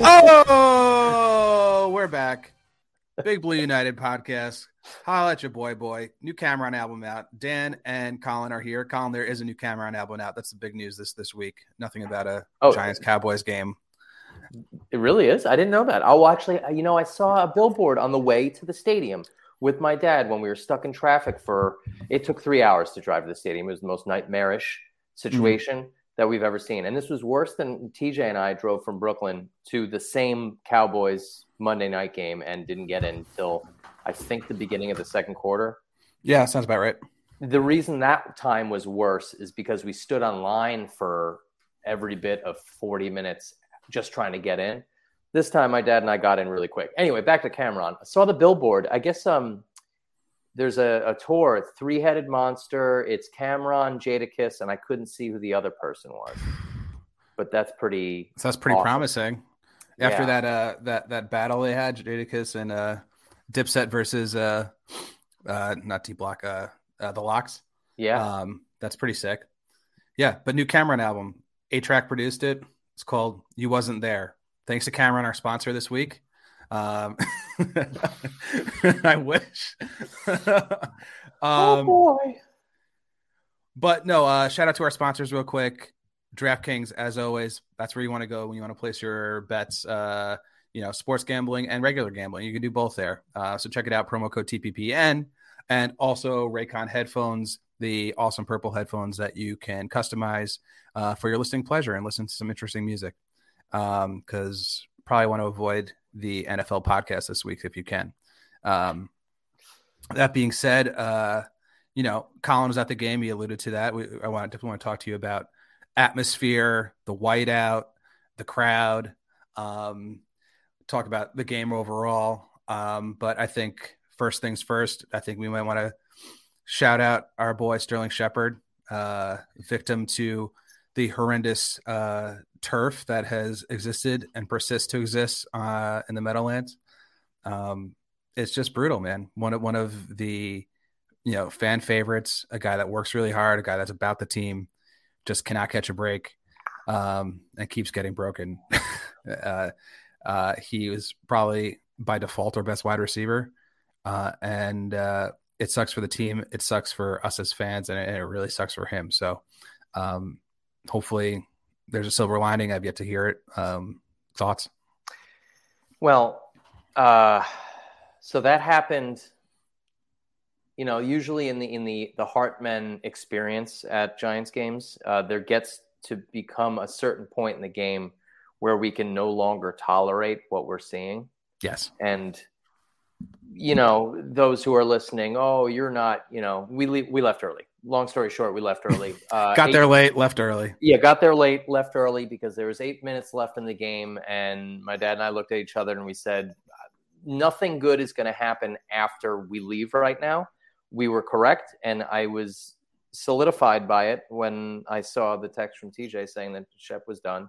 Oh, we're back. Big Blue United podcast. Holla at your boy, boy. New Cam'ron album out. Dan and Colin are here. Colin, there is a new Cam'ron album out. That's the big news this this week. Nothing about a Oh. Giants Cowboys game. It really is. I didn't know that. Oh, actually, you know, I saw a billboard on the way to the stadium with my dad when we were stuck in traffic for. It took three hours to drive to the stadium. It was the most nightmarish mm-hmm. situation that we've ever seen, and this was worse than TJ and I drove from Brooklyn to the same Cowboys Monday night game and didn't get in until I think the beginning of the second quarter. Yeah, sounds about right. The reason that time was worse is because we stood on line for every bit of 40 minutes just trying to get in. This time my dad and I got in really quick. Anyway, back to Cam'ron. I saw the billboard. I guess um there's a, a tour, three headed monster. It's Cam'ron, Jadakiss, and I couldn't see who the other person was. But that's pretty So that's pretty Awesome. promising. After Yeah. that uh that that battle they had, Jadakiss and uh Dipset versus uh uh not D Block, uh, uh the LOX. yeah. Um that's pretty sick. Yeah, but new Cam'ron album. A-Trak produced it. It's called You Wasn't There. Thanks to Cam'ron, our sponsor this week. Um I wish. oh um boy. but no, uh, shout out to our sponsors real quick. DraftKings, as always, that's where you want to go when you want to place your bets. Uh, you know, sports gambling and regular gambling. You can do both there. Uh, so check it out. Promo code TPPN, and also Raycon headphones, the awesome purple headphones that you can customize uh, for your listening pleasure and listen to some interesting music. Because probably want to avoid the NFL podcast this week if you can. Um, that being said, uh, you know, Colin was at the game. He alluded to that. We, I want definitely want to talk to you about atmosphere, the whiteout, the crowd. Um, talk about the game overall. Um, but I think first things first. I think we might want to shout out our boy Sterling Shepard, uh, victim to the horrendous uh, turf that has existed and persists to exist uh, in the Meadowlands. Um, it's just brutal, man. One of one of the you know fan favorites, a guy that works really hard, a guy that's about the team, just cannot catch a break, um, and keeps getting broken. uh, uh, he was probably by default our best wide receiver, uh, and uh, it sucks for the team. It sucks for us as fans, and it, it really sucks for him. So, um, hopefully, there's a silver lining. I've yet to hear it. Um, thoughts? Well, uh, so that happened. You know, usually in the in the the Hartman experience at Giants games, uh, there gets to become a certain point in the game where we can no longer tolerate what we're seeing, Yes. and you know, those who are listening, oh, you're not. You know, we le- we left early. Long story short, we left early. Uh, Got eight- there late, left early. yeah, got there late, left early because there was eight minutes left in the game, and my dad and I looked at each other and we said, "Nothing good is going to happen after we leave right now." We were correct, and I was solidified by it when I saw the text from TJ saying that Shep was done.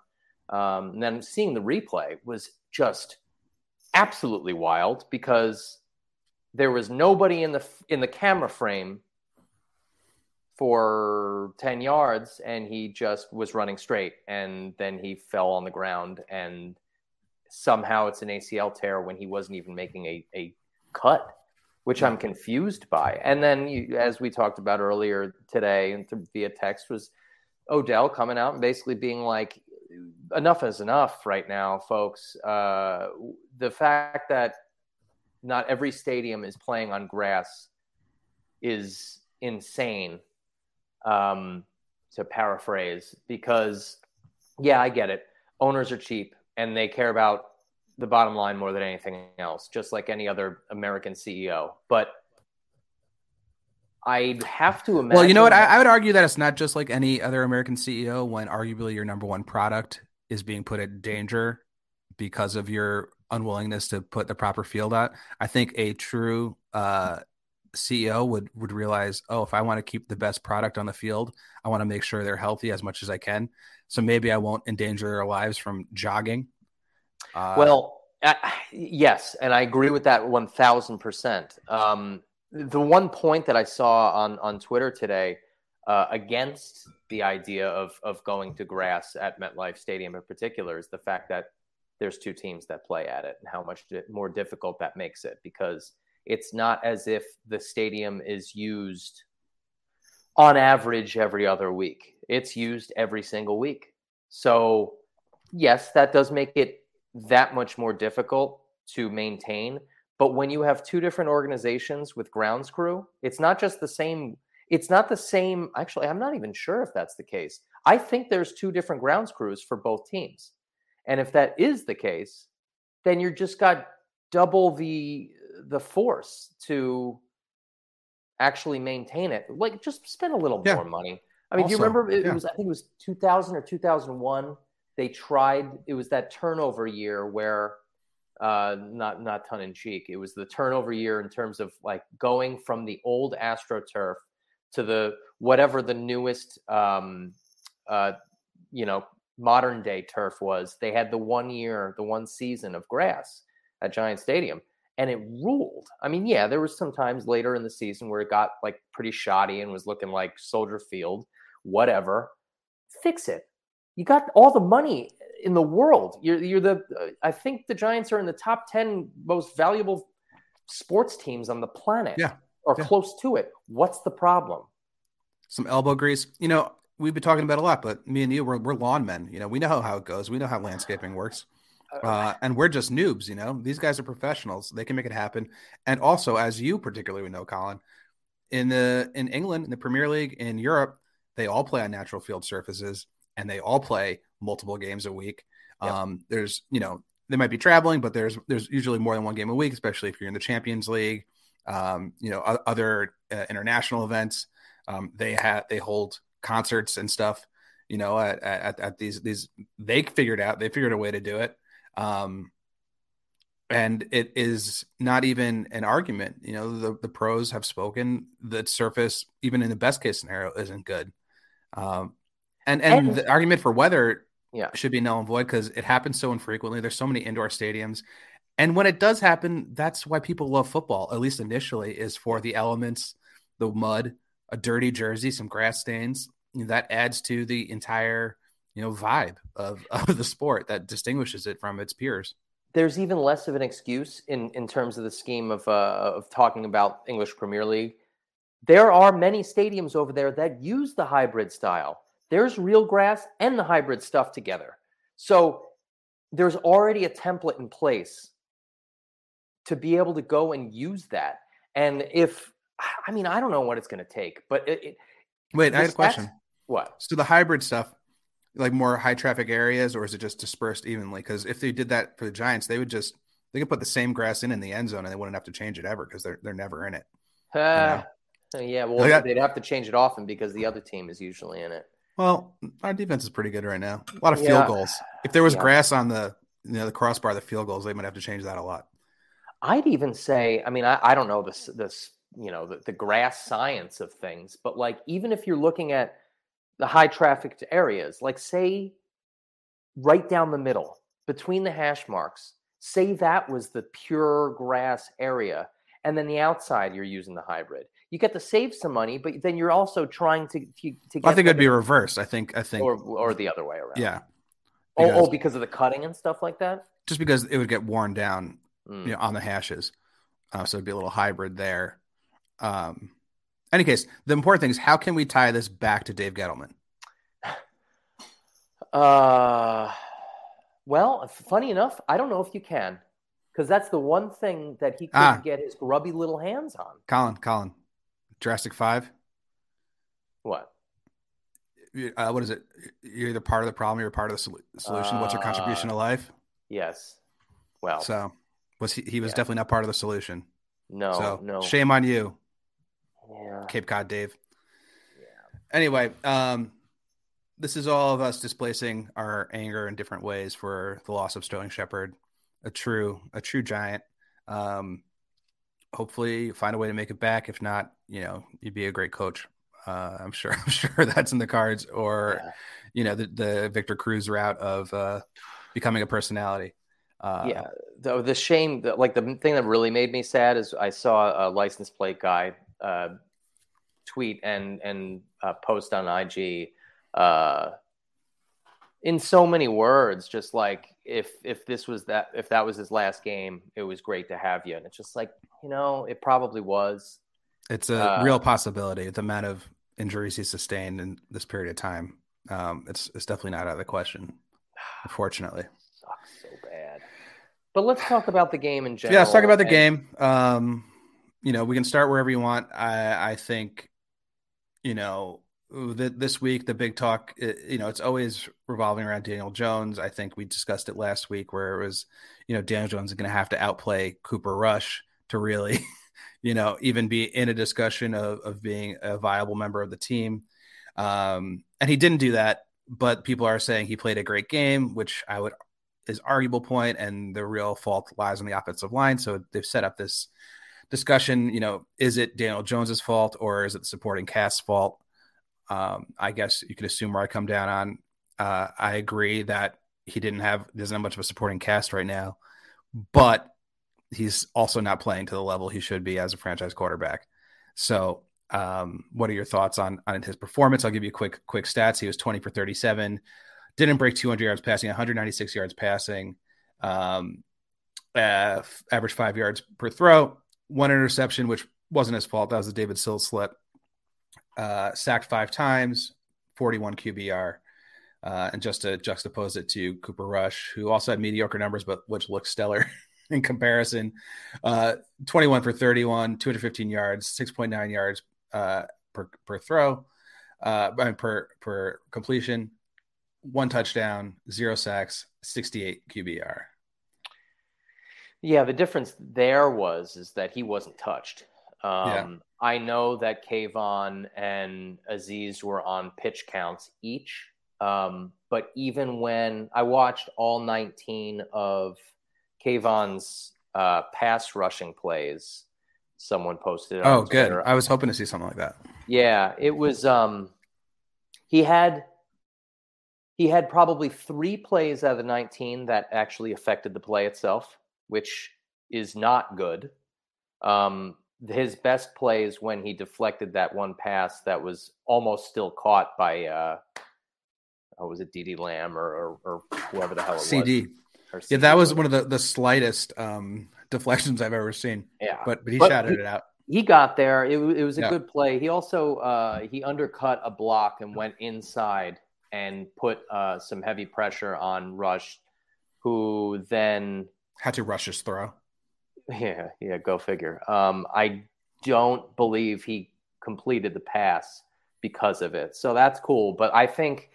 Um, and then seeing the replay was just absolutely wild because there was nobody in the in the camera frame for 10 yards and he just was running straight and then he fell on the ground and somehow it's an ACL tear when he wasn't even making a, a cut which I'm confused by. And then you, as we talked about earlier today and th- via text was Odell coming out and basically being like enough is enough right now folks. Uh, the fact that not every stadium is playing on grass is insane um, to paraphrase, because yeah, I get it. Owners are cheap and they care about the bottom line more than anything else, just like any other American CEO. But I'd have to imagine. Well, you know what? I, I would argue that it's not just like any other American CEO when arguably your number one product is being put in danger because of your unwillingness to put the proper field out. I think a true uh, CEO would would realize, oh, if I want to keep the best product on the field, I want to make sure they're healthy as much as I can. So maybe I won't endanger their lives from jogging. Uh, Well, uh, yes, and I agree with that one thousand percent. Um, the one point that I saw on on Twitter today uh, against the idea of of going to grass at MetLife Stadium in particular is the fact that there's two teams that play at it and how much more difficult that makes it because it's not as if the stadium is used on average every other week. It's used every single week. So, yes, that does make it that much more difficult to maintain. But when you have two different organizations with grounds crew, it's not just the same. It's not the same. Actually, I'm not even sure if that's the case. I think there's two different grounds crews for both teams. And if that is the case, then you're just got double the the force to actually maintain it. Like just spend a little yeah. more money. I mean, also, do you remember it, yeah. it was I think it was 2000 or 2001 they tried it was that turnover year where uh, not not tongue in cheek. It was the turnover year in terms of like going from the old AstroTurf to the whatever the newest um, uh, you know modern day turf was. They had the one year, the one season of grass at Giant Stadium, and it ruled. I mean, yeah, there was some times later in the season where it got like pretty shoddy and was looking like Soldier Field, whatever. Fix it. You got all the money in the world. You're, you're the. Uh, I think the Giants are in the top ten most valuable sports teams on the planet. Yeah, or yeah. close to it. What's the problem? Some elbow grease. You know, we've been talking about a lot, but me and you, we're, we're lawn men. You know, we know how it goes. We know how landscaping works. Uh, uh, and we're just noobs, you know. These guys are professionals; they can make it happen. And also, as you particularly know, Colin, in the in England, in the Premier League, in Europe, they all play on natural field surfaces, and they all play multiple games a week. Yep. Um, there's, you know, they might be traveling, but there's there's usually more than one game a week, especially if you're in the Champions League. Um, you know, other uh, international events. Um, they have they hold concerts and stuff. You know, at, at, at these these they figured out they figured a way to do it. Um, and it is not even an argument. You know, the, the pros have spoken that surface, even in the best case scenario, isn't good. Um, and, and, and the argument for weather yeah. should be null and void because it happens so infrequently. There's so many indoor stadiums. And when it does happen, that's why people love football, at least initially, is for the elements, the mud, a dirty jersey, some grass stains. That adds to the entire, you know, vibe of, of the sport that distinguishes it from its peers. There's even less of an excuse in, in terms of the scheme of, uh, of talking about English Premier League. There are many stadiums over there that use the hybrid style. There's real grass and the hybrid stuff together. So there's already a template in place to be able to go and use that. And if I mean, I don't know what it's going to take, but it, it, wait, I had a question. What? So the hybrid stuff, like more high traffic areas, or is it just dispersed evenly? Because if they did that for the Giants, they would just they could put the same grass in in the end zone, and they wouldn't have to change it ever because they're they're never in it. Uh, you know? Yeah, well, like they'd have to change it often because the other team is usually in it. Well, our defense is pretty good right now. A lot of field yeah. goals. If there was yeah. grass on the you know the crossbar, the field goals, they might have to change that a lot. I'd even say, I mean, I, I don't know this this you know the, the grass science of things but like even if you're looking at the high trafficked areas like say right down the middle between the hash marks say that was the pure grass area and then the outside you're using the hybrid. You get to save some money but then you're also trying to to, to get i think it'd be reversed i think i think or, or the other way around. Yeah. Because, oh, oh because of the cutting and stuff like that? Just because it would get worn down mm. you know, on the hashes. Uh, so it'd be a little hybrid there. Um, any case, the important thing is how can we tie this back to Dave Gettleman? Uh, well, funny enough, I don't know if you can, because that's the one thing that he couldn't ah. get his grubby little hands on. Colin, Colin, Jurassic Five. What? Uh, what is it? You're either part of the problem, or you're part of the solution. Uh, What's your contribution to life? Yes. Well, so was he? He was yeah. definitely not part of the solution. No, so, no. Shame on you. Yeah. Cape Cod Dave. Yeah. Anyway, um, this is all of us displacing our anger in different ways for the loss of Sterling Shepard, a true, a true giant. Um, hopefully find a way to make it back. If not, you know, you'd be a great coach. Uh, I'm sure, I'm sure that's in the cards or, yeah. you know, the, the Victor Cruz route of, uh, becoming a personality. Uh, yeah, the, the shame, the, like the thing that really made me sad is I saw a license plate guy uh, tweet and and uh, post on IG uh, in so many words, just like if if this was that if that was his last game, it was great to have you. And it's just like you know, it probably was. It's a uh, real possibility. The amount of injuries he sustained in this period of time, um, it's it's definitely not out of the question. Unfortunately, sucks so bad. But let's talk about the game in general. Yeah, let's talk about the and, game. Um, you know, we can start wherever you want. I I think, you know, this week the big talk you know it's always revolving around daniel jones. I think we discussed it last week where it was you know daniel jones is going to have to outplay cooper rush to really you know even be in a discussion of, of being a viable member of the team. Um, and he didn't do that but people are saying he played a great game which i would is arguable point and the real fault lies on the offensive line. So they've set up this discussion you know is it daniel jones's fault or is it the supporting cast's fault um, I guess you could assume where I come down on. Uh, I agree that he didn't have doesn't have much of a supporting cast right now, but he's also not playing to the level he should be as a franchise quarterback. So, um, what are your thoughts on on his performance? I'll give you quick quick stats. He was 20 for 37, didn't break 200 yards passing, 196 yards passing, um, uh, average five yards per throw, one interception, which wasn't his fault. That was a David Sills slip uh, sacked five times, 41 QBR. Uh, and just to juxtapose it to Cooper Rush, who also had mediocre numbers, but which looks stellar in comparison. Uh, 21 for 31, 215 yards, 6.9 yards uh, per, per throw, uh, per, per completion, one touchdown, zero sacks, 68 QBR. Yeah, the difference there was is that he wasn't touched. Um, yeah. I know that Kayvon and Azeez were on pitch counts each. Um, but even when I watched all 19 of Kayvon's uh, pass rushing plays, someone posted. oh, good. Twitter. I was hoping to see something like that. Yeah, it was. Um, he had he had probably three plays out of the 19 that actually affected the play itself, which is not good. Um, his best plays when he deflected that one pass that was almost still caught by uh oh was it CeeDee Lamb or, or, or whoever the hell it CD. was. CD. Yeah, that was one of the, the slightest um deflections I've ever seen. Yeah. But but he but shouted he, it out. He got there. It, it was a yeah. good play. He also uh he undercut a block and went inside and put uh some heavy pressure on Rush who then had to rush his throw. Yeah, yeah, go figure. Um, I don't believe he completed the pass because of it. So that's cool. But I think,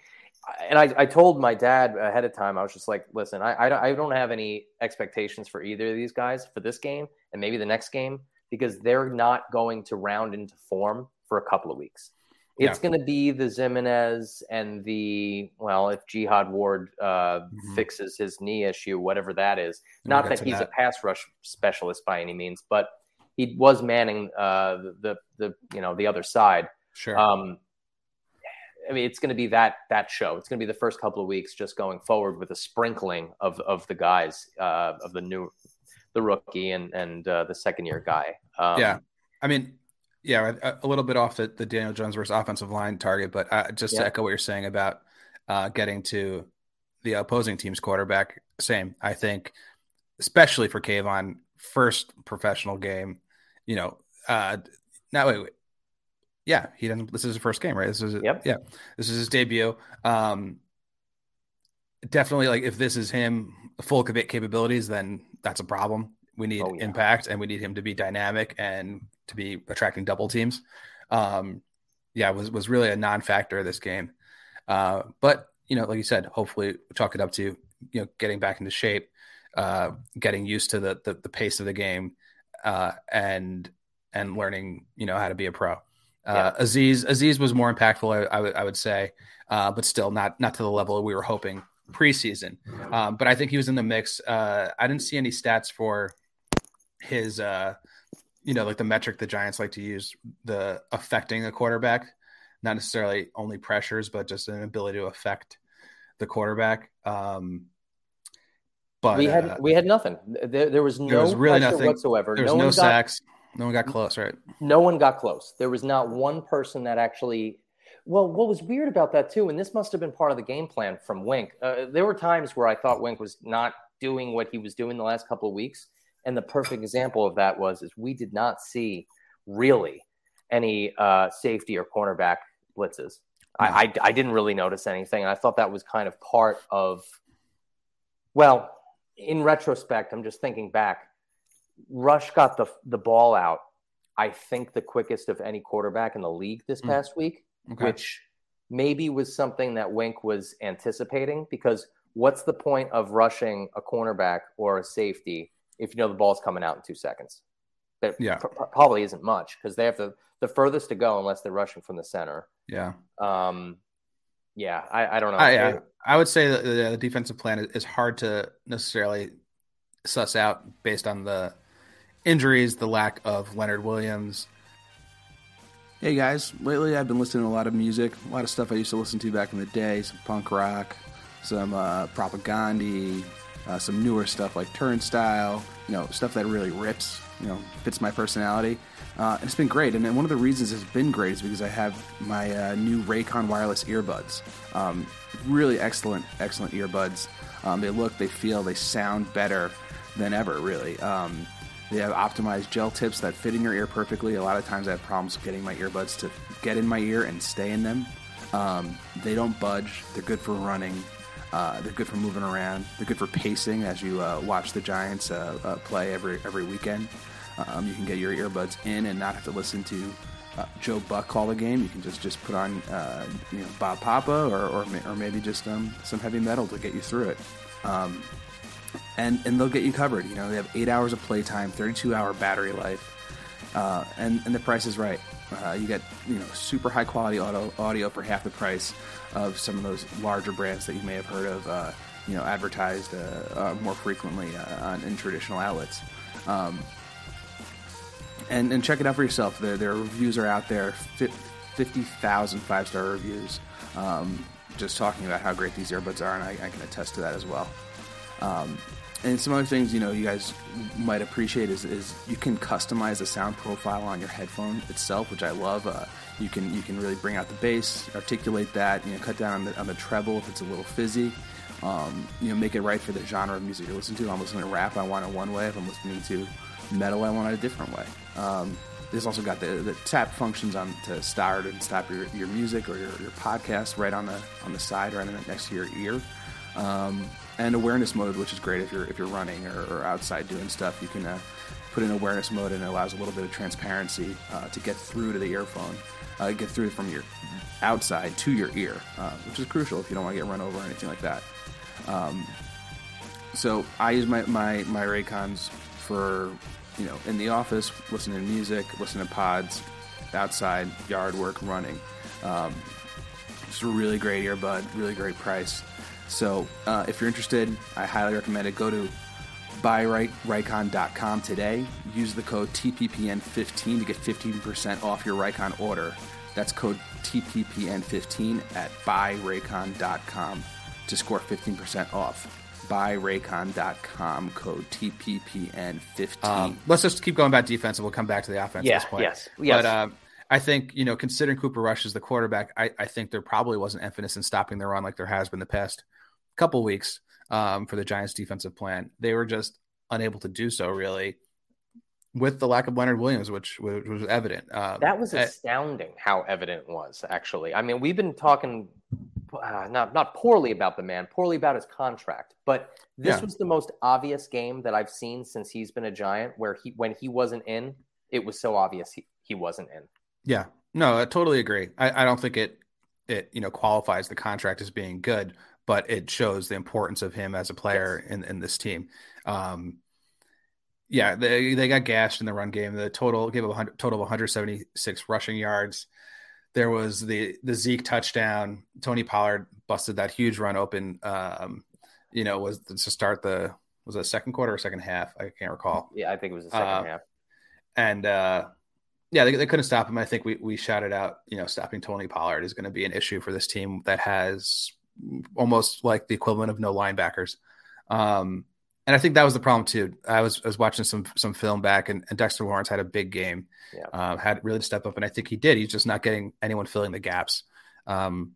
and I, I told my dad ahead of time, I was just like, listen, I, I don't, I don't have any expectations for either of these guys for this game and maybe the next game because they're not going to round into form for a couple of weeks. It's yeah. going to be the Ximines and the well, if Jihad Ward uh, mm-hmm. fixes his knee issue, whatever that is. Not that he's that. a pass rush specialist by any means, but he was manning uh, the the you know the other side. Sure. Um, I mean, it's going to be that that show. It's going to be the first couple of weeks just going forward with a sprinkling of of the guys uh, of the new the rookie and and uh, the second year guy. Um, yeah, I mean, yeah, a, a, little bit off the, the Daniel Jones versus offensive line target, but uh, just yeah. to echo what you're saying about uh, getting to the opposing team's quarterback, same. I think, especially for Kayvon, first professional game, you know, uh, now wait, wait, yeah, he doesn't. This is his first game, right? This is yep. yeah, this is his debut. Um, definitely, like if this is him full capabilities, then that's a problem. We need oh, yeah. impact, and we need him to be dynamic and to be attracting double teams. Um, yeah, was was really a non-factor this game. Uh, but you know, like you said, hopefully chalk it up to you you know getting back into shape, uh, getting used to the, the, the pace of the game, uh, and and learning you know how to be a pro. Uh, yeah. Azeez Azeez was more impactful, I, I, w- I would say, uh, but still not not to the level we were hoping preseason. Um, but I think he was in the mix. Uh, I didn't see any stats for his uh, you know, like the metric the Giants like to use, the affecting a quarterback, not necessarily only pressures, but just an ability to affect the quarterback. Um, but we had uh, we had nothing. There, there was no there was really nothing whatsoever. There was no, no sacks. no one got close, right? No one got close. There was not one person that actually Well, what was weird about that too, and this must have been part of the game plan from Wink. Uh, there were times where I thought Wink was not doing what he was doing the last couple of weeks, and the perfect example of that was is we did not see really any uh, safety or cornerback blitzes. I, I, I didn't really notice anything. And I thought that was kind of part of. Well, in retrospect, I'm just thinking back. Rush got the the ball out. I think the quickest of any quarterback in the league this hmm. past mm. week, okay. which maybe was something that Wink was anticipating because what's the point of rushing a cornerback or a safety if you know the ball's coming out in two seconds? That yeah. Pr- probably isn't much because they have the the furthest to go unless they're rushing from the center. Yeah. Um, yeah, I, I don't know. I, I, I would say that the defensive plan is hard to necessarily suss out based on the injuries, the lack of Leonard Williams. Hey guys, lately I've been listening to a lot of music, a lot of stuff I used to listen to back in the day, some punk rock, some uh, Propagandhi, uh, some newer stuff like Turnstile, you know, stuff that really rips, you know, fits my personality. Uh, and it's been great. And one of the reasons it's been great is because I have my uh, new Raycon wireless earbuds. Um, really excellent, excellent earbuds. Um, they look, they feel, they sound better than ever, really. Um, they have optimized gel tips that fit in your ear perfectly. A lot of times I have problems getting my earbuds to get in my ear and stay in them. Um, they don't budge. They're good for running. Uh, they're good for moving around. They're good for pacing as you uh, watch the Giants uh, uh play every every weekend. Um, you can get your earbuds in and not have to listen to uh, Joe Buck call the game. You can just just put on uh, you know Bob Papa or or, or maybe just um, some heavy metal to get you through it. Um, and and they'll get you covered. You know they have eight hours of playtime, 32 hour battery life, and and the price is right. You get you know super high quality auto, audio for half the price of some of those larger brands that you may have heard of. Uh, you know, advertised uh, more frequently on, in traditional outlets. Um, and, and check it out for yourself. Their, their reviews are out there 50,000 five star reviews. Um, just talking about how great these earbuds are, and I, I can attest to that as well. Um, and some other things, you know, you guys might appreciate is, is you can customize the sound profile on your headphone itself, which I love. Uh, you can you can really bring out the bass, articulate that, you know, cut down on the, on the treble if it's a little fizzy. Um, you know, make it right for the genre of music you listen to. If I'm listening to rap, I want it one way. If I'm listening to metal, I want it a different way. Um, there's also got the, the tap functions on to start and stop your, your music or your, your podcast right on the on the side, right next to your ear. Um, and awareness mode, which is great if you're if you're running or, or outside doing stuff. You can uh, put in awareness mode, and it allows a little bit of transparency uh, to get through to the earphone, uh, get through from your outside to your ear, uh, which is crucial if you don't want to get run over or anything like that. Um, so I use my my my Raycons for you know in the office, listening to music, listening to pods, outside yard work, running. Um, just a really great earbud, really great price. So uh, if you're interested, I highly recommend it. Go to buyraycon.com today. Use the code TPPN15 to get 15% off your Raycon order. That's code TPPN15 at buyraycon.com to score 15% off buyraycon.com code TPPN15. Um, let's just keep going about defense and we'll come back to the offense yeah, at this point. Yes. yes. But uh, I think, you know, considering Cooper Rush is the quarterback, I, I, think there probably wasn't emphasis in stopping the run like there has been the past couple weeks um, for the Giants defensive plan. They were just unable to do so really with the lack of Leonard Williams, which, which was evident. Um, that was astounding how evident it was, actually. I mean, we've been talking uh, not not poorly about the man, poorly about his contract, but this yeah. was the most obvious game that I've seen since he's been a Giant, where he when he wasn't in, it was so obvious he, he wasn't in. Yeah, no, I totally agree. I, I don't think it it you know qualifies the contract as being good, but it shows the importance of him as a player yes. in in this team. Um, yeah, they they got gashed in the run game. The total gave up a total of 176 rushing yards. There was the the Zeke touchdown. Tony Pollard busted that huge run open. Um, you know, was to start the was it second quarter or second half? I can't recall. Yeah, I think it was the second uh, half. And uh, yeah, they, they couldn't stop him. I think we we shouted out, you know, stopping Tony Pollard is going to be an issue for this team that has almost like the equivalent of no linebackers. Um, and I think that was the problem too. I was I was watching some some film back, and, and Dexter Lawrence had a big game. Yeah. Uh, had really to step up, and I think he did. He's just not getting anyone filling the gaps. Um,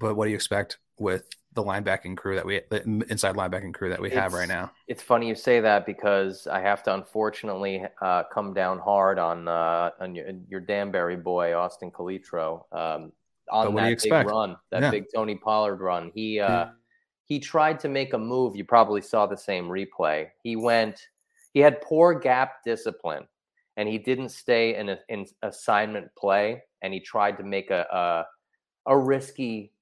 but what do you expect with the linebacking crew that we, the inside linebacking crew that we have right now? It's funny you say that because I have to unfortunately uh, come down hard on uh, on your, your Danbury boy Austin Calitro um, on that big expect? run, that Yeah. big Tony Pollard run. He uh, he tried to make a move. You probably saw the same replay. He went. He had poor gap discipline, and he didn't stay in a, in assignment play. And he tried to make a a, a risky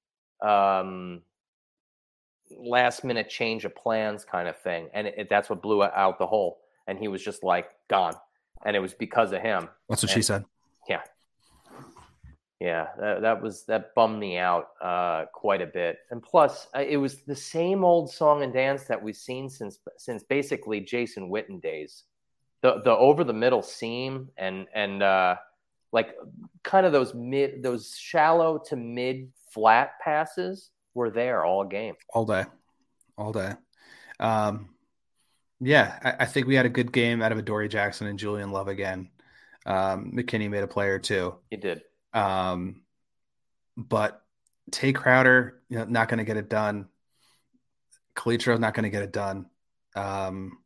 um, last minute change of plans kind of thing, and it, that's what blew out the hole. And he was just like gone, and it was because of him. That's what she said. Yeah, Yeah. that, that was that bummed me out uh, quite a bit. And plus, uh, it was the same old song and dance that we've seen since since basically Jason Witten days. The the over the middle seam and and uh, like kind of those mid those shallow to mid flat passes were there all game. all day, all day. Um, yeah, I, I think we had a good game out of Adoree Jackson and Julian Love again. Um, McKinney made a play or two. He did. Um, but Tae Crowder, you know, not going to get it done. Calitro not going to get it done. Um,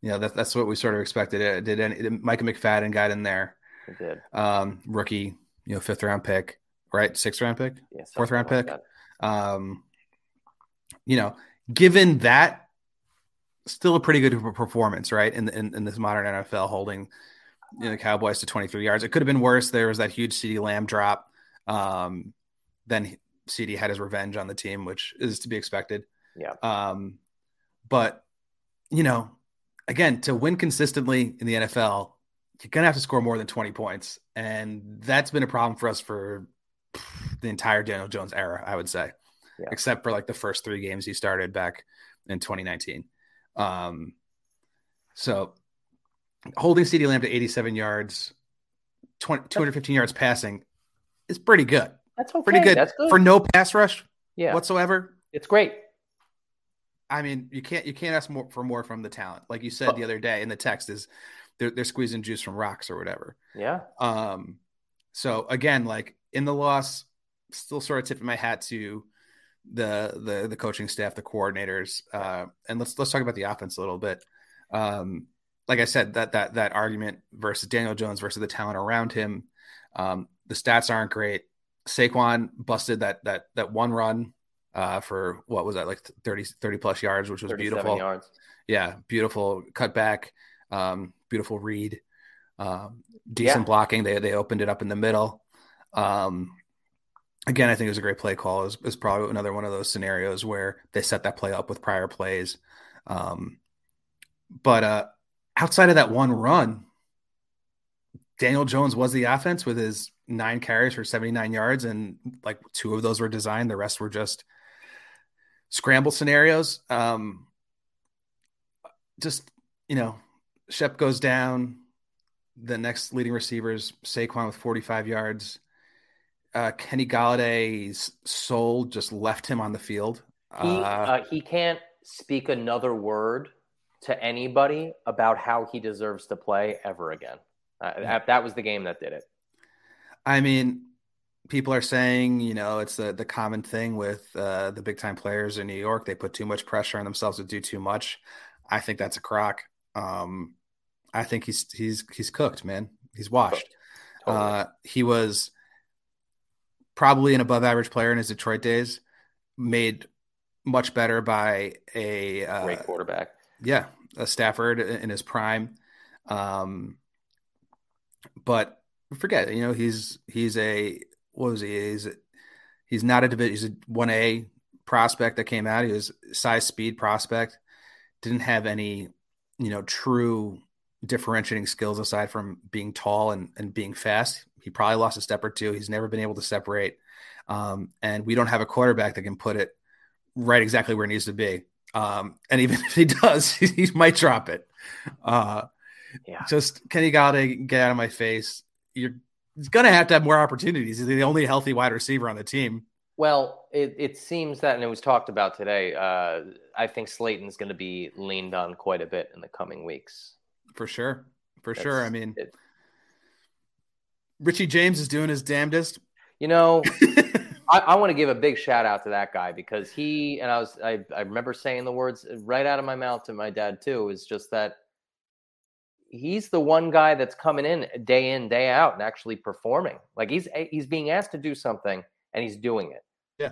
you know, that, that's what we sort of expected. Uh, Did any, did Micah McFadden got in there? He did. Um, rookie, you know, fifth round pick, right? Sixth round pick. Yeah, Fourth round something pick? that. Um, you know, given that, still a pretty good performance, right? In in, in this modern NFL, holding you know, the Cowboys to 23 yards. It could have been worse. There was that huge CeeDee Lamb drop. Um, then CD had his revenge on the team, which is to be expected. Yeah. Um, but you know, again, to win consistently in the NFL, you're gonna have to score more than 20 points, and that's been a problem for us for the entire Daniel Jones era, I would say, Yeah. except for like the first three games he started back in 2019. Um, so holding CeeDee Lamb to 87 yards, 20, 215 yards passing is pretty good. That's okay. Pretty good, That's good. for no pass rush yeah, whatsoever. it's great. I mean, you can't you can't ask more for more from the talent. Like you said the other day in the text is they're they're squeezing juice from rocks or whatever. Yeah. Um, so again, like in the loss, still sort of tipping my hat to the the the coaching staff, the coordinators, uh, and let's let's talk about the offense a little bit. Um, like I said, that that that argument versus Daniel Jones versus the talent around him, um, the stats aren't great. Saquon busted that that that one run uh, for what was that like 30, 30 plus yards, which was beautiful yards. yeah, beautiful cutback, um, beautiful read, um, decent Yeah. blocking. They they opened it up in the middle. Um, again, I think it was a great play call. It was probably another one of those scenarios where they set that play up with prior plays. Um, but uh, outside of that one run, Daniel Jones was the offense with his nine carries for 79 yards, and like two of those were designed. The rest were just scramble scenarios. Um, just you know, Shep goes down. The next leading receivers, Saquon with 45 yards. Uh, Kenny Golladay's soul just left him on the field. He Uh, uh, he can't speak another word to anybody about how he deserves to play ever again. Uh, that, that was the game that did it. I mean, people are saying, you know, it's the the common thing with uh, the big time players in New York. They put too much pressure on themselves to do too much. I think that's a crock. Um, I think he's he's he's cooked, man. He's washed. Totally. Uh, he was probably an above average player in his Detroit days, made much better by a uh, Great quarterback. yeah, a Stafford in his prime. Um, but forget, you know, he's he's a what was he? He's he's not a division. He's a one A prospect that came out. He was size speed prospect. Didn't have any, you know, true differentiating skills aside from being tall and, and being fast. He probably lost a step or two. He's never been able to separate. Um, and we don't have a quarterback that can put it right exactly where it needs to be. Um, and even if he does, he, he might drop it. Uh, Yeah. just Kenny Golladay, get out of my face. You're gonna have to have more opportunities. He's the only healthy wide receiver on the team. Well, it, it seems that, and it was talked about today. Uh, I think Slayton's going to be leaned on quite a bit in the coming weeks. For sure. For sure. I mean, it- Richie James is doing his damnedest. You know, I, I want to give a big shout out to that guy because he and I was I, I remember saying the words right out of my mouth to my dad too. Is just that he's the one guy that's coming in day in day out and actually performing. Like he's eh, he's being asked to do something and he's doing it. Yeah.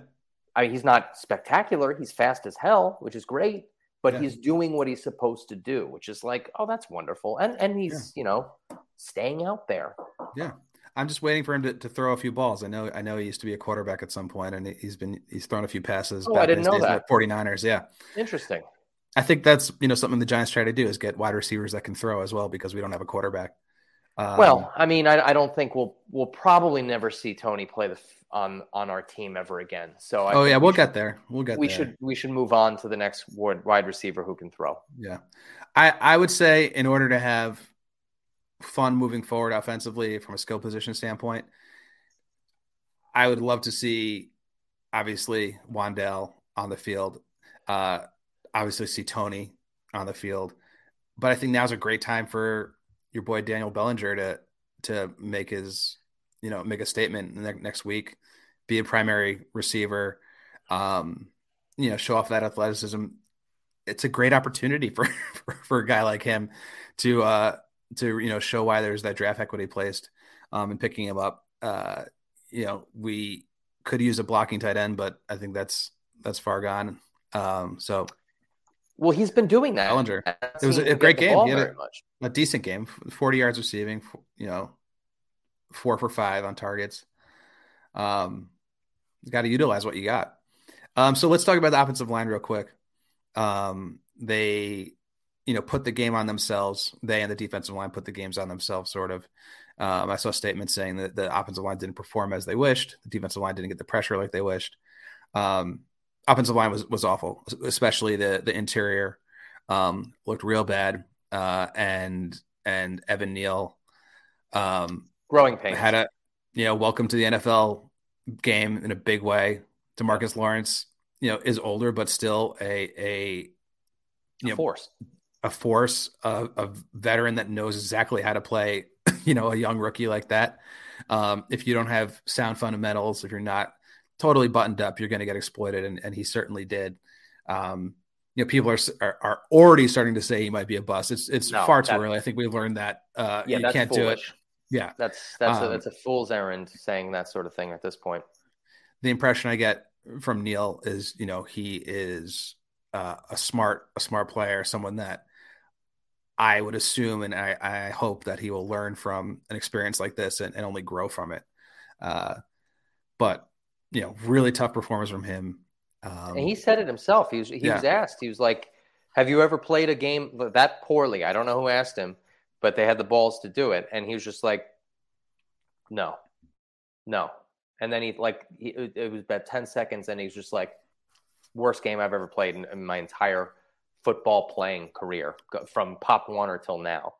I mean, he's not spectacular. He's fast as hell, which is great, but Yeah. he's doing what he's supposed to do, which is like, oh, that's wonderful. And and he's you know staying out there. I'm just waiting for him to, to throw a few balls. I know I know he used to be a quarterback at some point, and he's been he's thrown a few passes. Oh, I didn't know that. with 49ers. Yeah, Interesting. I think that's you know something the Giants try to do is get wide receivers that can throw as well because we don't have a quarterback. Um, well, I mean, I, I don't think we'll we'll probably never see Toney play the on on our team ever again. So I oh yeah, we we'll should- get there. We'll get we there. should we should move on to the next wide wide receiver who can throw. Yeah. I, I would say in order to have fun moving forward offensively from a skill position standpoint, I would love to see obviously Wan'Dale on the field. Uh obviously see Toney on the field. But I think now's a great time for your boy Daniel Bellinger to to make his you know make a statement ne- next week, be a primary receiver, um, you know, show off that athleticism it's a great opportunity for, for for a guy like him to uh to you know show why there's that draft equity placed um and picking him up uh you know we could use a blocking tight end but i think that's that's far gone um so Well, he's been doing that. Bellinger. It was a- great game. A- much. a decent game 40 yards receiving you know four for five on targets um got to utilize what you got um so let's talk about the offensive line real quick um they you know put the game on themselves they and the defensive line put the games on themselves sort of um i saw statements saying that the offensive line didn't perform as they wished the defensive line didn't get the pressure like they wished um offensive line was was awful especially the the interior um looked real bad uh and and evan neal um Growing pains. had a you know welcome to the NFL game in a big way. Demarcus Lawrence, you know, is older but still a a you know force. A force, a, a veteran that knows exactly how to play. You know, a young rookie like that. Um, if you don't have sound fundamentals, if you're not totally buttoned up, you're going to get exploited, and, and he certainly did. Um, you know, people are, are are already starting to say he might be a bust. It's it's No, far too early. I think we've learned that uh, Yeah, you can't do it. Yeah, That's that's a, Um, that's a fool's errand saying that sort of thing at this point. the impression I get from Neal is, you know, he is uh, a smart, a smart player, someone that I would assume and I, I hope that he will learn from an experience like this and, and only grow from it. Uh, but you know, really tough performance from him. Um, and he said it himself. He was he yeah. was asked. He was like, "Have you ever played a game that poorly?" I don't know who asked him, but they had the balls to do it, and he was just like, "No, no." And then he like he, it was about ten seconds, and he's just like, "Worst game I've ever played in, in my entire football playing career, from Pop Warner till now."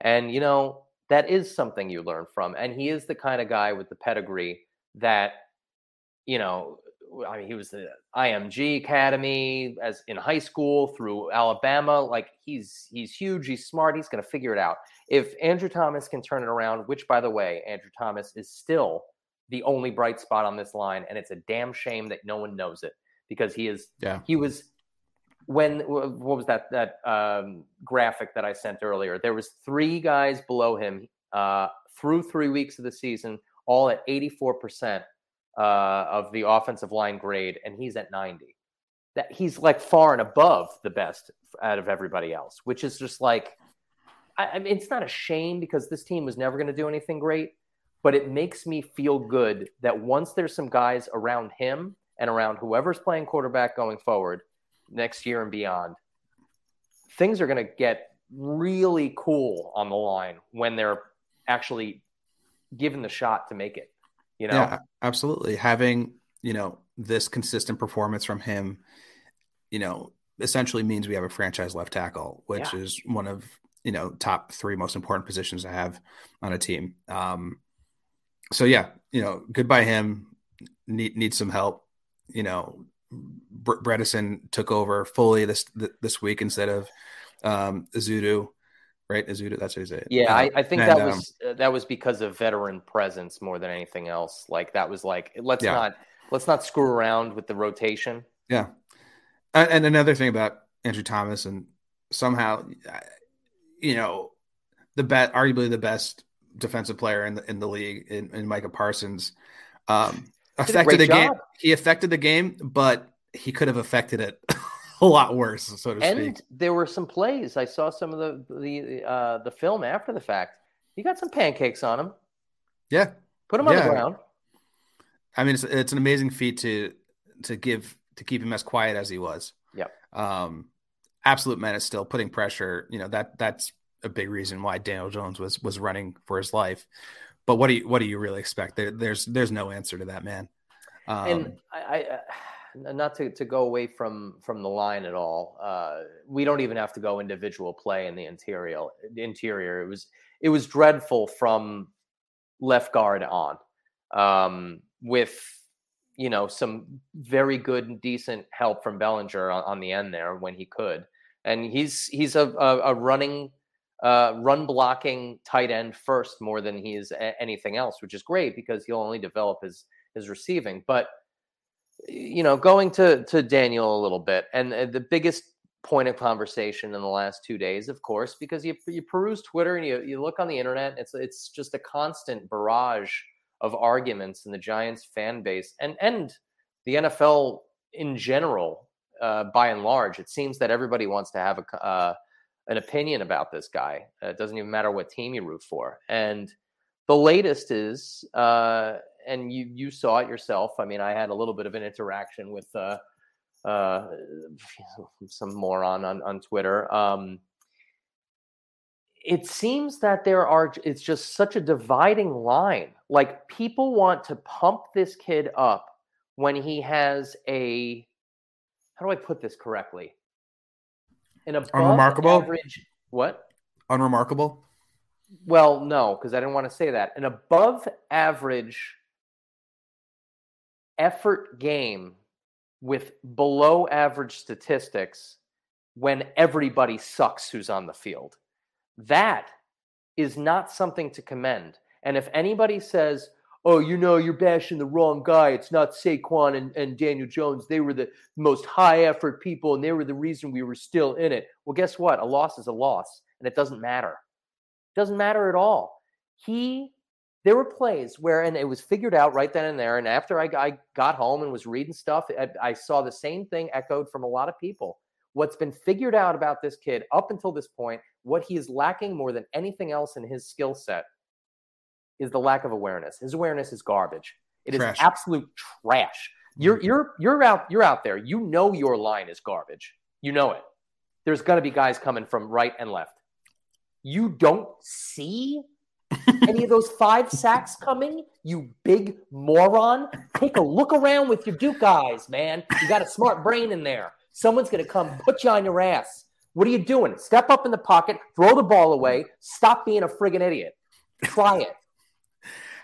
And you know that is something you learn from, and he is the kind of guy with the pedigree that you know I mean, he was the IMG Academy as in high school through Alabama. Like he's he's huge, he's smart, he's going to figure it out. If Andrew Thomas can turn it around, which by the way, Andrew Thomas is still the only bright spot on this line, and it's a damn shame that no one knows it because he is Yeah. he was when what was that that um, graphic that I sent earlier? There was three guys below him uh, through three weeks of the season, all at eighty four percent uh, of the offensive line grade, and he's at 90. That he's like far and above the best out of everybody else, which is just like, I, I mean, it's not a shame because this team was never going to do anything great, but it makes me feel good that once there's some guys around him and around whoever's playing quarterback going forward next year and beyond, things are going to get really cool on the line when they're actually given the shot to make it. You know, Yeah, absolutely. Having, you know, this consistent performance from him, you know, essentially means we have a franchise left tackle, which Yeah. is one of, you know, top three most important positions to have on a team. Um, so yeah, you know, goodbye him. Need need some help. You know, Br- Bredeson took over fully this th- this week instead of um Ezeudu, right? Ezeudu, that's what say it. Yeah, Uh, I, I think and, that um, was uh, that was because of veteran presence more than anything else. Like that was like let's Yeah. not Let's not screw around with the rotation. Yeah. And another thing about Andrew Thomas and somehow, you know, the bet arguably the best defensive player in the in the league in, in Micah Parsons um, affected the job. game. He affected the game, but he could have affected it a lot worse, so to and speak. there were some plays. I saw some of the the uh, the film after the fact. He got some pancakes on him. Yeah, put him yeah. on the ground. I mean, it's it's an amazing feat to to give to keep him as quiet as he was. Yeah. Um, absolute menace still putting pressure. You know that that's a big reason why Daniel Jones was was running for his life. But what do you what do you really expect? There, there's there's no answer to that man. Um, and I, I, not to, to go away from from the line at all. Uh, we don't even have to go individual play in the interior. The interior it was it was dreadful from left guard on, um, with you know some very good and decent help from Bellinger on, on the end there when he could, and he's he's a, a, a running uh, run blocking tight end first more than he is a- anything else, which is great because he'll only develop his his receiving. But you know, going to to Daniel a little bit, and uh, the biggest point of conversation in the last two days, of course, because you you peruse Twitter and you you look on the internet, it's it's just a constant barrage of arguments in the Giants fan base and and the NFL in general. Uh, by and large, it seems that everybody wants to have a uh, an opinion about this guy. Uh, it doesn't even matter what team you root for. And the latest is, uh, and you you saw it yourself. I mean, I had a little bit of an interaction with uh, uh, some moron on on Twitter. Um, it seems that there are it's just such a dividing line. Like people want to pump this kid up when he has a how do I put this correctly? An above unremarkable average what? Unremarkable. Well, no, because I didn't want to say that. An above average effort game with below average statistics when everybody sucks who's on the field. That is not something to commend. And if anybody says, oh, you know, you're bashing the wrong guy. It's not Saquon and, and Daniel Jones. They were the most high effort people, and they were the reason we were still in it. Well, guess what? A loss is a loss, and it doesn't matter. It doesn't matter at all. He, there were plays where, and it was figured out right then and there. And after I, I got home and was reading stuff, I, I saw the same thing echoed from a lot of people. What's been figured out about this kid up until this point, what he is lacking more than anything else in his skill set is the lack of awareness. His awareness is garbage. It trash. is absolute trash. You're mm-hmm. you're you're out you're out there. You know your line is garbage. You know it. There's going to be guys coming from right and left. You don't see any of those five sacks coming, you big moron. Take a look around with your Duke eyes, man. You got a smart brain in there. Someone's going to come put you on your ass. What are you doing? Step up in the pocket, throw the ball away, stop being a friggin' idiot. Try it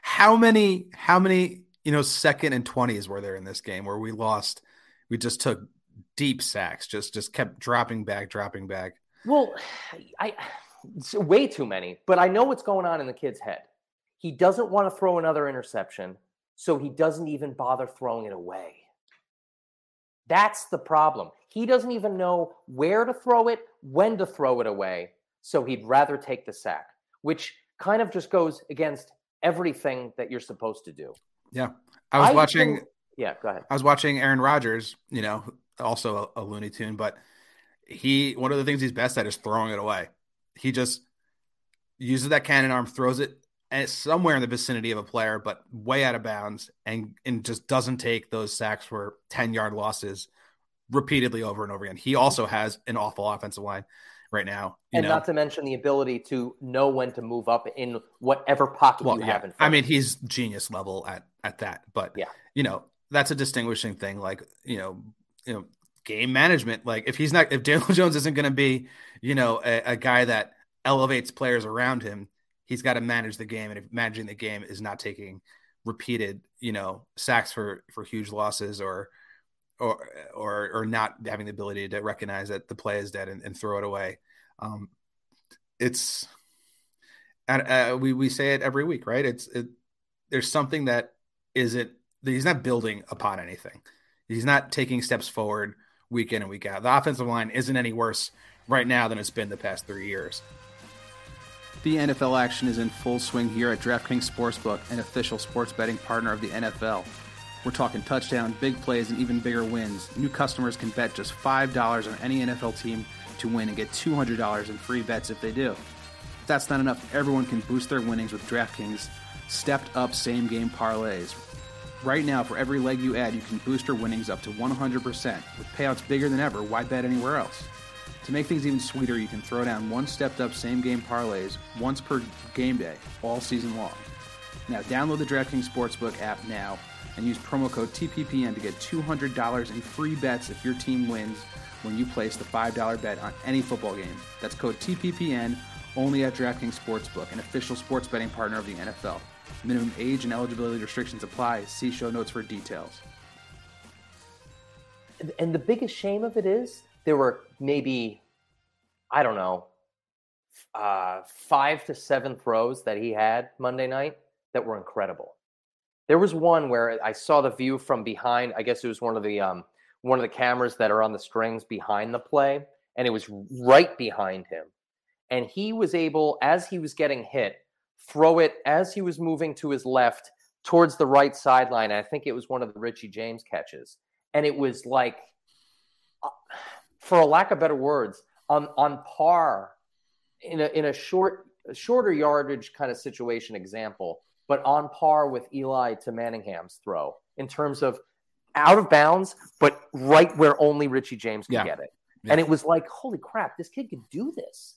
how many how many you know second and 20s were there in this game where we lost we just took deep sacks just just kept dropping back dropping back? Well i way too many but i know what's going on in the kid's head. He doesn't want to throw another interception so he doesn't even bother throwing it away. That's the problem. He doesn't even know where to throw it when to throw it away so he'd rather take the sack which kind of just goes against everything that you're supposed to do. Yeah. I was I watching. Think, yeah, go ahead. I was watching Aaron Rodgers, you know, also a, a Looney Tune, but he, one of the things he's best at is throwing it away. He just uses that cannon arm, throws it and it's somewhere in the vicinity of a player, but way out of bounds, and and just doesn't take those sacks for ten yard losses repeatedly over and over again. He also has an awful offensive line right now. and know. not to mention the ability to know when to move up in whatever pocket well, you yeah. have in front. I mean, he's genius level at at that. But yeah, you know, that's a distinguishing thing. Like you know, you know, game management. Like if he's not, if Daniel Jones isn't going to be, you know, a, a guy that elevates players around him, he's got to manage the game. And if managing the game is not taking repeated, you know, sacks for for huge losses or or or or not having the ability to recognize that the play is dead and, and throw it away. Um, it's uh, we we say it every week, right? It's it, there's something that isn't he's not building upon anything. He's not taking steps forward week in and week out. The offensive line isn't any worse right now than it's been the past three years. The NFL action is in full swing here at DraftKings Sportsbook, an official sports betting partner of the NFL. We're talking touchdown, big plays, and even bigger wins. New customers can bet just $5 on any NFL team to win and get $200 in free bets if they do. If that's not enough, everyone can boost their winnings with DraftKings stepped up same game parlays. Right now, for every leg you add, you can boost your winnings up to 100%. With payouts bigger than ever, why bet anywhere else? To make things even sweeter, you can throw down one stepped up same game parlays once per game day, all season long. Now, download the DraftKings Sportsbook app now and use promo code TPPN to get $200 in free bets if your team wins when you place the $5 bet on any football game. That's code TPPN only at DraftKings Sportsbook, an official sports betting partner of the NFL. Minimum age and eligibility restrictions apply. See show notes for details. And the biggest shame of it is there were maybe, I don't know, uh, five to seven throws that he had Monday night that were incredible. There was one where I saw the view from behind. I guess it was one of the um, one of the cameras that are on the strings behind the play, and it was right behind him. And he was able, as he was getting hit, throw it as he was moving to his left towards the right sideline. I think it was one of the Richie James catches, and it was like, uh, for a lack of better words, on on par in a in a short shorter yardage kind of situation example but on par with Eli to Manningham's throw in terms of out of bounds, but right where only Richie James can yeah. get it. Yeah. And it was like, holy crap, this kid can do this.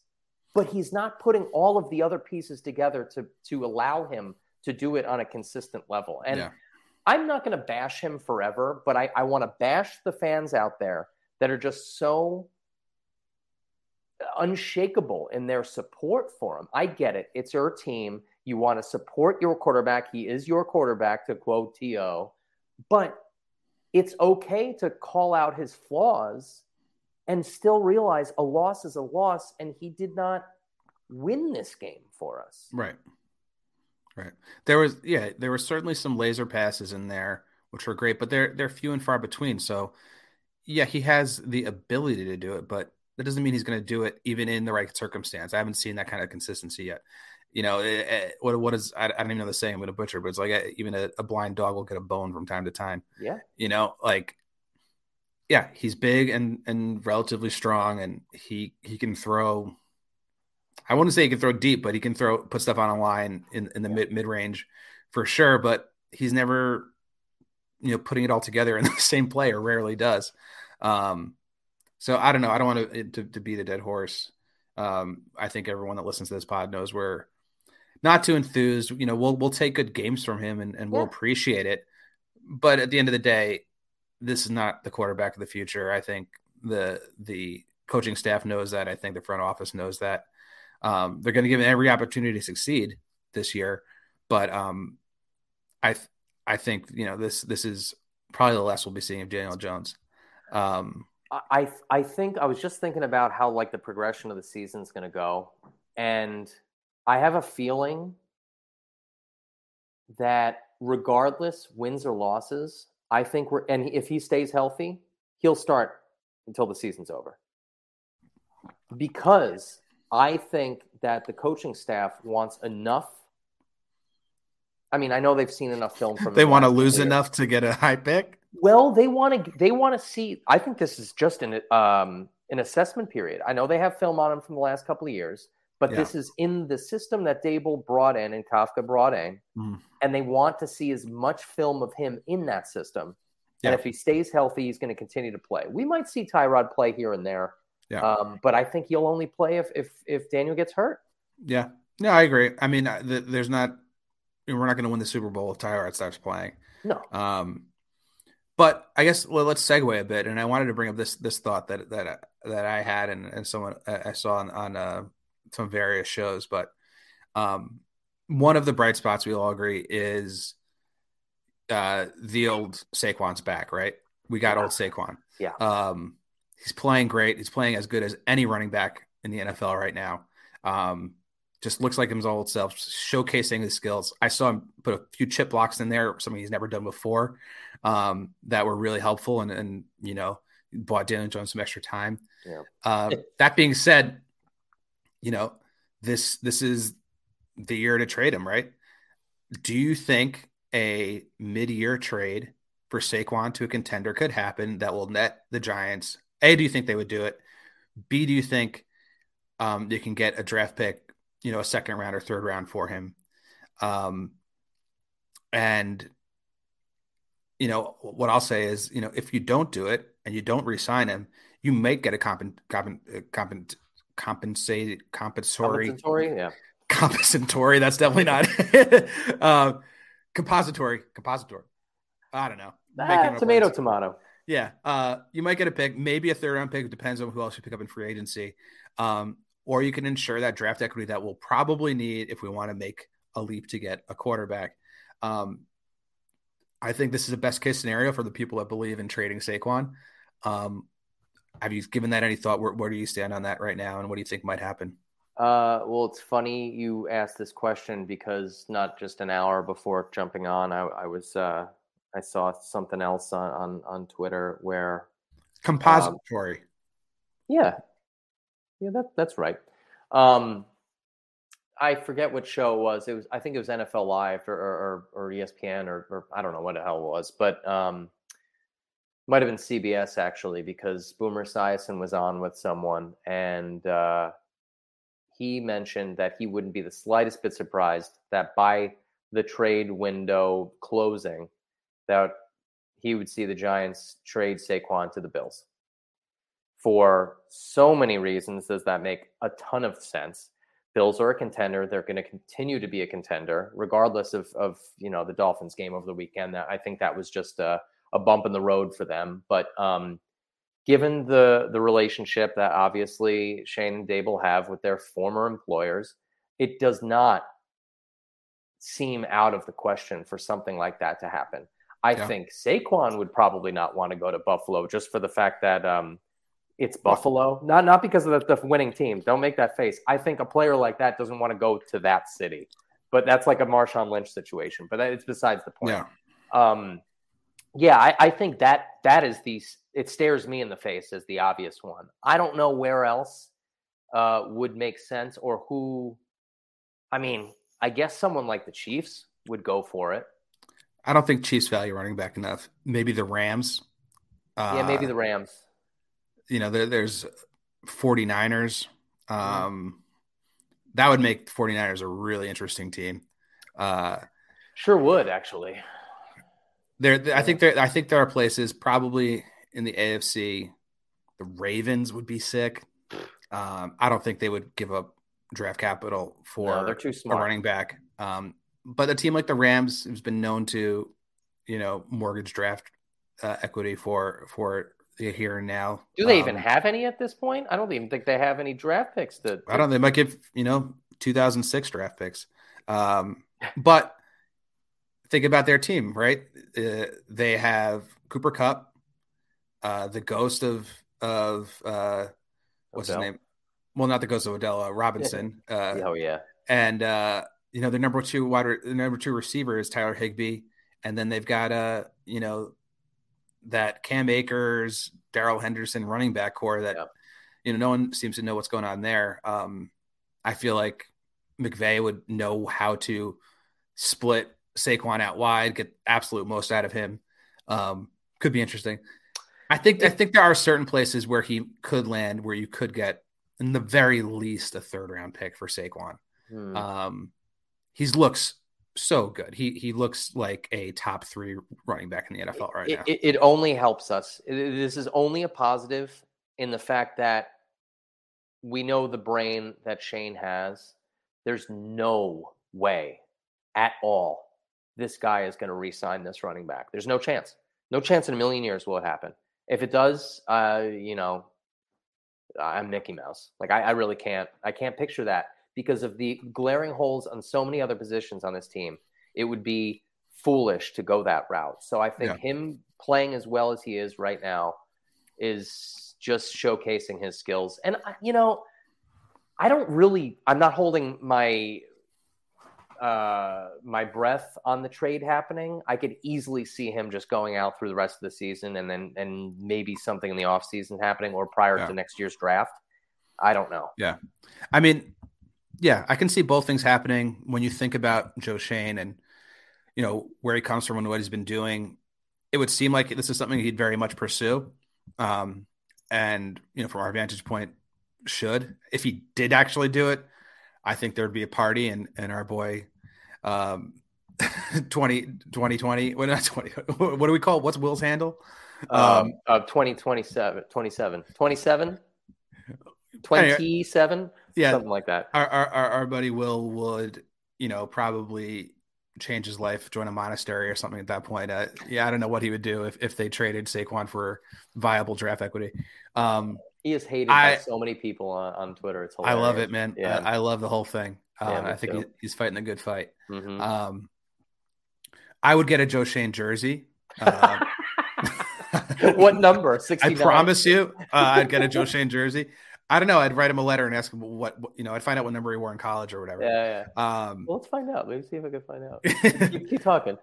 But he's not putting all of the other pieces together to to allow him to do it on a consistent level. And yeah. I'm not going to bash him forever, but I, I want to bash the fans out there that are just so unshakable in their support for him. I get it. It's your team. You want to support your quarterback. He is your quarterback, to quote T.O. But it's okay to call out his flaws and still realize a loss is a loss, and he did not win this game for us. Right. Right. There was yeah, there were certainly some laser passes in there which were great, but they're they're few and far between. So yeah, he has the ability to do it, but that doesn't mean he's going to do it even in the right circumstance. I haven't seen that kind of consistency yet you know, it, eh, it, eh, what what is I, I, don't even know the saying with a butcher, but it's like a, eh, even a, a, blind dog will get a bone from time to time. Yeah, you know, like yeah, he's big and and relatively strong, and he he can throw. I wouldn't say he can throw deep, but he can throw put stuff on a line in in the yeah. mid mid range for sure. But he's never you know putting it all together in the same play, or rarely does. Um, so I don't know. I don't want to to, to beat a dead horse. Um, I think everyone that listens to this pod knows where not too enthused. You know, we'll we'll take good games from him and, and we'll appreciate it. But at the end of the day, this is not the quarterback of the future. I think the the coaching staff knows that. I think the front office knows that. Um, they're going to give him every opportunity to succeed this year, but um, I th- I think you know this this is probably the last we'll be seeing of Daniel Jones. Um, I I think I was just thinking about how like the progression of the season is going to go, and I have a feeling that regardless wins or losses, I think we're and if he stays healthy, he'll start until the season's over. Because I think that the coaching staff wants enough. I mean, I know they've seen enough film from. they want to lose enough to get a high pick. Well, they want to. They want to see. I think this is just an um, an assessment period. I know they have film on him from the last couple of years. But yeah. this is in the system that Daboll brought in and Kafka brought in, mm. and they want to see as much film of him in that system. Yeah. And if he stays healthy, he's going to continue to play. We might see Tyrod play here and there, yeah. Um, but I think he'll only play if if if Daniel gets hurt. Yeah, no, I agree. I mean, there's not we're not going to win the Super Bowl if Tyrod starts playing. No. Um, but I guess well, let's segue a bit, and I wanted to bring up this this thought that that that I had and, and someone I saw on, on uh, some various shows, but um, one of the bright spots we all agree is uh, the old Saquon's back, right? We got yeah. old Saquon. Yeah. Um, he's playing great. He's playing as good as any running back in the NFL right now. Um, just looks like his old self, showcasing his skills. I saw him put a few chip blocks in there, something he's never done before, um, that were really helpful, and and you know bought Daniel Jones some extra time. Yeah. Uh, that being said, you know this this is the year to trade him, right? Do you think a mid-year trade for Saquon to a contender could happen that will net the Giants? A, do you think they would do it? B, do you think um, they can get a draft pick, you know, a second round or third round for him? Um, and you know what I'll say is, you know, if you don't do it and you don't resign him, you might get a comp- comp- comp- compensated compensatory Compensatory, yeah. compensatory. That's definitely not uh, compository. Compository. I don't know. Ah, tomato, words. tomato. Yeah, uh, you might get a pick, maybe a third round pick. Depends on who else you pick up in free agency. Um, or you can ensure that draft equity that we'll probably need if we want to make a leap to get a quarterback. Um, I think this is the best case scenario for the people that believe in trading Saquon. Um, have you given that any thought? Where, where do you stand on that right now, and what do you think might happen? Uh, well, it's funny you asked this question because not just an hour before jumping on, I, I was uh, I saw something else on, on on Twitter where Compository. yeah, yeah, that that's right. Um, I forget what show it was. It was I think it was NFL Live or or, or ESPN or, or I don't know what the hell it was, but um, might have been CBS actually because Boomer Esiason was on with someone and uh, he mentioned that he wouldn't be the slightest bit surprised that by the trade window closing that he would see the Giants trade Saquon to the Bills. For so many reasons does that make a ton of sense. Bills are a contender. They're going to continue to be a contender, regardless of, of you know the Dolphins game over the weekend. I think that was just a, a bump in the road for them. But um, given the the relationship that obviously Schoen and Daboll have with their former employers, it does not seem out of the question for something like that to happen. I Yeah. think Saquon would probably not want to go to Buffalo just for the fact that um, it's Buffalo, not not because of the, the winning team. Don't make that face. I think a player like that doesn't want to go to that city, but that's like a Marshawn Lynch situation. But that, it's besides the point. Yeah. Um, yeah, I, I think that that is the it stares me in the face as the obvious one. I don't know where else uh, would make sense or who. I mean, I guess someone like the Chiefs would go for it. I don't think Chiefs value running back enough. Maybe the Rams. Uh, yeah, maybe the Rams. you know, there, there's 49ers. Mm-hmm. Um, that would make the 49ers a really interesting team. Uh, Sure would actually. There, I think there, I think there are places probably in the AFC. The Ravens would be sick. Um, I don't think they would give up draft capital for No, they're too a smart. running back. Um, but a team like the Rams has been known to, you know, mortgage draft uh, equity for for the here and now. Do they even Um, have any at this point? I don't even think they have any draft picks to. I don't. They might give you know 2006 draft picks, um, but think about their team, right? Uh, they have Cooper Kupp, uh, the ghost of of uh, what's Odell. his name? Well, not the ghost of Odell uh, Robinson, uh, Oh yeah. and uh, you know their number two wide, re- the number two receiver is Tyler Higbee, and then they've got uh, you know that Cam Akers, Darrell Henderson running back core that Yeah. you know no one seems to know what's going on there. Um, I feel like McVay would know how to split Saquon out wide, get absolute most out of him. Um, could be interesting. I think I think there are certain places where he could land where you could get in the very least a third round pick for Saquon. Hmm. Um, he looks so good. He he looks like a top three running back in the NFL right it, now. it, it only helps us. It- this is only a positive in the fact that we know the brain that Schoen has. There's no way at all this guy is going to re-sign this running back. There's no chance. No chance in a million years will it happen. If it does, uh, you know, I'm Mickey Mouse. Like I, I really can't. I can't picture that because of the glaring holes on so many other positions on this team. It would be foolish to go that route. So I think him playing as well as he is right now is just showcasing his skills. And you know, I don't really. I'm not holding my uh, my breath on the trade happening. I could easily see him just going out through the rest of the season, and then and maybe something in the off season happening or prior Yeah. to next year's draft. I don't know. Yeah. I mean, yeah, I can see both things happening when you think about Joe Schoen and you know where he comes from and what he's been doing. It would seem like this is something he'd very much pursue. Um, and you know, from our vantage point, should if he did actually do it, I think there'd be a party and and our boy um 20 2020 what not 20 what do we call it? what's Will's handle? Um, of 2027, 27, 27, 27, Yeah, something like that. our, our our our buddy Will would, you know, probably change his life, join a monastery or something at that point. Uh, yeah, I don't know what he would do if, if they traded Saquon for viable draft equity. Um, He is hated I- by so many people on, on Twitter. It's I love it, man. Yeah. I, I love the whole thing. Uh, Yeah, me I think he, he's fighting a good fight. Mhm. Um, I would get a Joe Schoen jersey. Uh, what number? I promise you, uh, I'd get a Joe Schoen jersey. I don't know. I'd write him a letter and ask him what, what you know. I'd find out what number he wore in college or whatever. Yeah, yeah. Um, Well, let's find out. Maybe see if I can find out. keep, keep talking.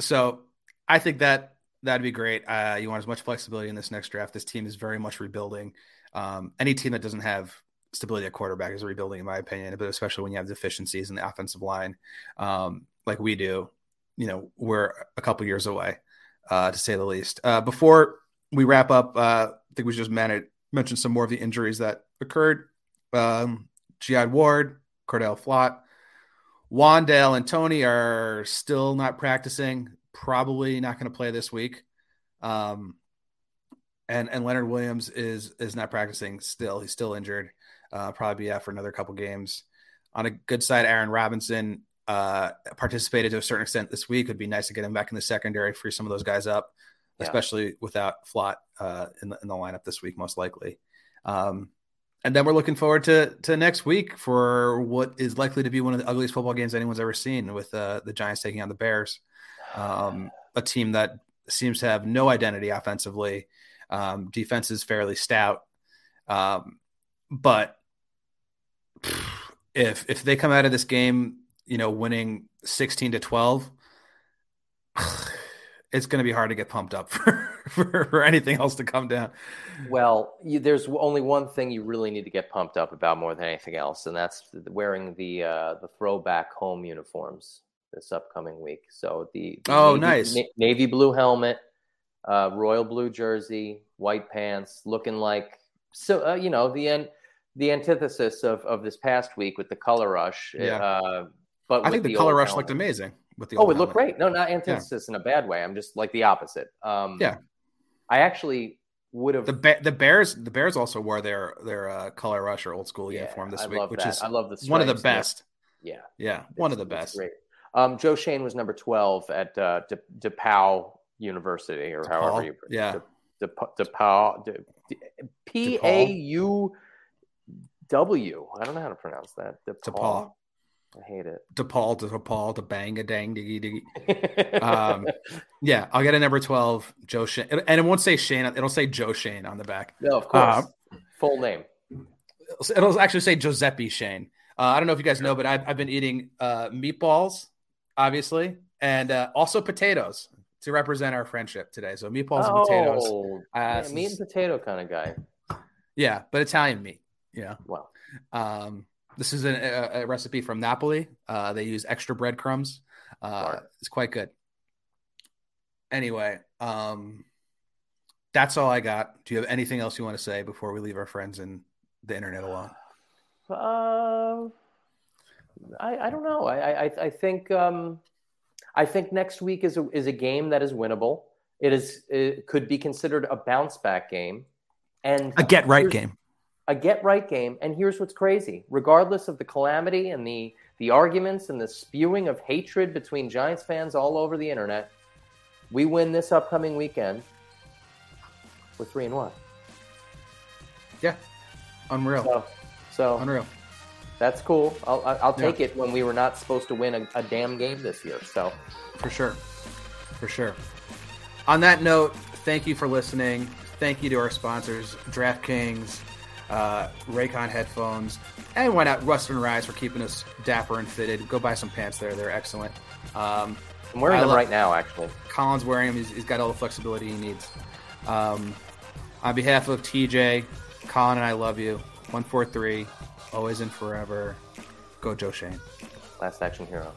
so I think that that'd be great. Uh, you want as much flexibility in this next draft. This team is very much rebuilding. Um, any team that doesn't have stability at quarterback is rebuilding, in my opinion. But especially when you have deficiencies in the offensive line, um, like we do, you know, we're a couple years away, uh, to say the least. Uh, before we wrap up, uh, I think we should just man- mention some more of the injuries that occurred. Um, Ward, Cor'Dale Flott, Wan'Dale and Toney are still not practicing. Probably not going to play this week. Um, and and Leonard Williams is is not practicing still. He's still injured. Uh, probably be out for another couple games. On a good side, Aaron Robinson uh, participated to a certain extent this week. It'd be nice to get him back in the secondary, free some of those guys up, Yeah. especially without Flott uh, in the in the lineup this week, most likely. Um, and then we're looking forward to to next week for what is likely to be one of the ugliest football games anyone's ever seen, with uh, the Giants taking on the Bears, um, a team that seems to have no identity offensively. Um, defense is fairly stout, um, but if if they come out of this game, you know, winning sixteen to twelve, it's going to be hard to get pumped up for, for for anything else to come down. Well, you, there's only one thing you really need to get pumped up about more than anything else, and that's wearing the uh, the throwback home uniforms this upcoming week. So the, the Oh, navy, nice. na- navy blue helmet, uh, royal blue jersey, white pants, looking like so uh, you know the an- the antithesis of of this past week with the color rush. Yeah. Uh, but I think the, the color rush helmet. looked amazing with the Oh, it looked great. No, not antithesis in a bad way. I'm just like the opposite. Um, Yeah. I actually would have. The ba- the Bears the Bears also wore their their uh, color rush or old school yeah, uniform this I week, which that. is I love the one of the stripes. Yeah. best. Yeah, Yeah, one of the best. Great. Um, Joe Schoen was number twelve at uh, De- DePauw University, or however you yeah. De- De- DePauw De- P A U W. I don't know how to pronounce that. DePaul. I hate it. DePaul to DePaul to bang a dang diggy diggy. Um, Yeah, I'll get a number twelve, Joe Schoen, and it won't say Schoen. It'll say Joe Schoen on the back. no, of course. uh, Full name. It'll- It'll actually say Giuseppe Schoen. Uh, I don't know if you guys know, but I've, I've been eating uh, meatballs, obviously, and uh, also potatoes to represent our friendship today. So meatballs and potatoes. Oh, Uh, yeah, meat and potato kind of guy. Yeah, but Italian meat. Yeah. Wow. Um, this is a, a, a recipe from Napoli. Uh, they use extra breadcrumbs. Uh, it's quite good. Anyway, um, that's all I got. Do you have anything else you want to say before we leave our friends and the internet alone? Uh, I, I don't know. I, I, I think um, I think next week is a, is a game that is winnable. It is it could be considered a bounce back game, and A get right game. a get right game. And here's what's crazy: regardless of the calamity and the the arguments and the spewing of hatred between Giants fans all over the internet, we win this upcoming weekend. We're three and one. Yeah. Unreal. So, so Unreal. That's cool. I'll, I'll I'll Yeah. take it when we were not supposed to win a, a damn game this year. So For sure. For sure. On that note, thank you for listening. Thank you to our sponsors, DraftKings, uh, Raycon headphones, and why not Rust and Rise for keeping us dapper and fitted. Go buy some pants there; they're excellent. Um, I'm wearing I them right now, actually. Colin's wearing them; he's, he's got all the flexibility he needs. Um, on behalf of TJ, Colin, and I love you. One four three, always and forever. Go Joe Schoen. Last action hero.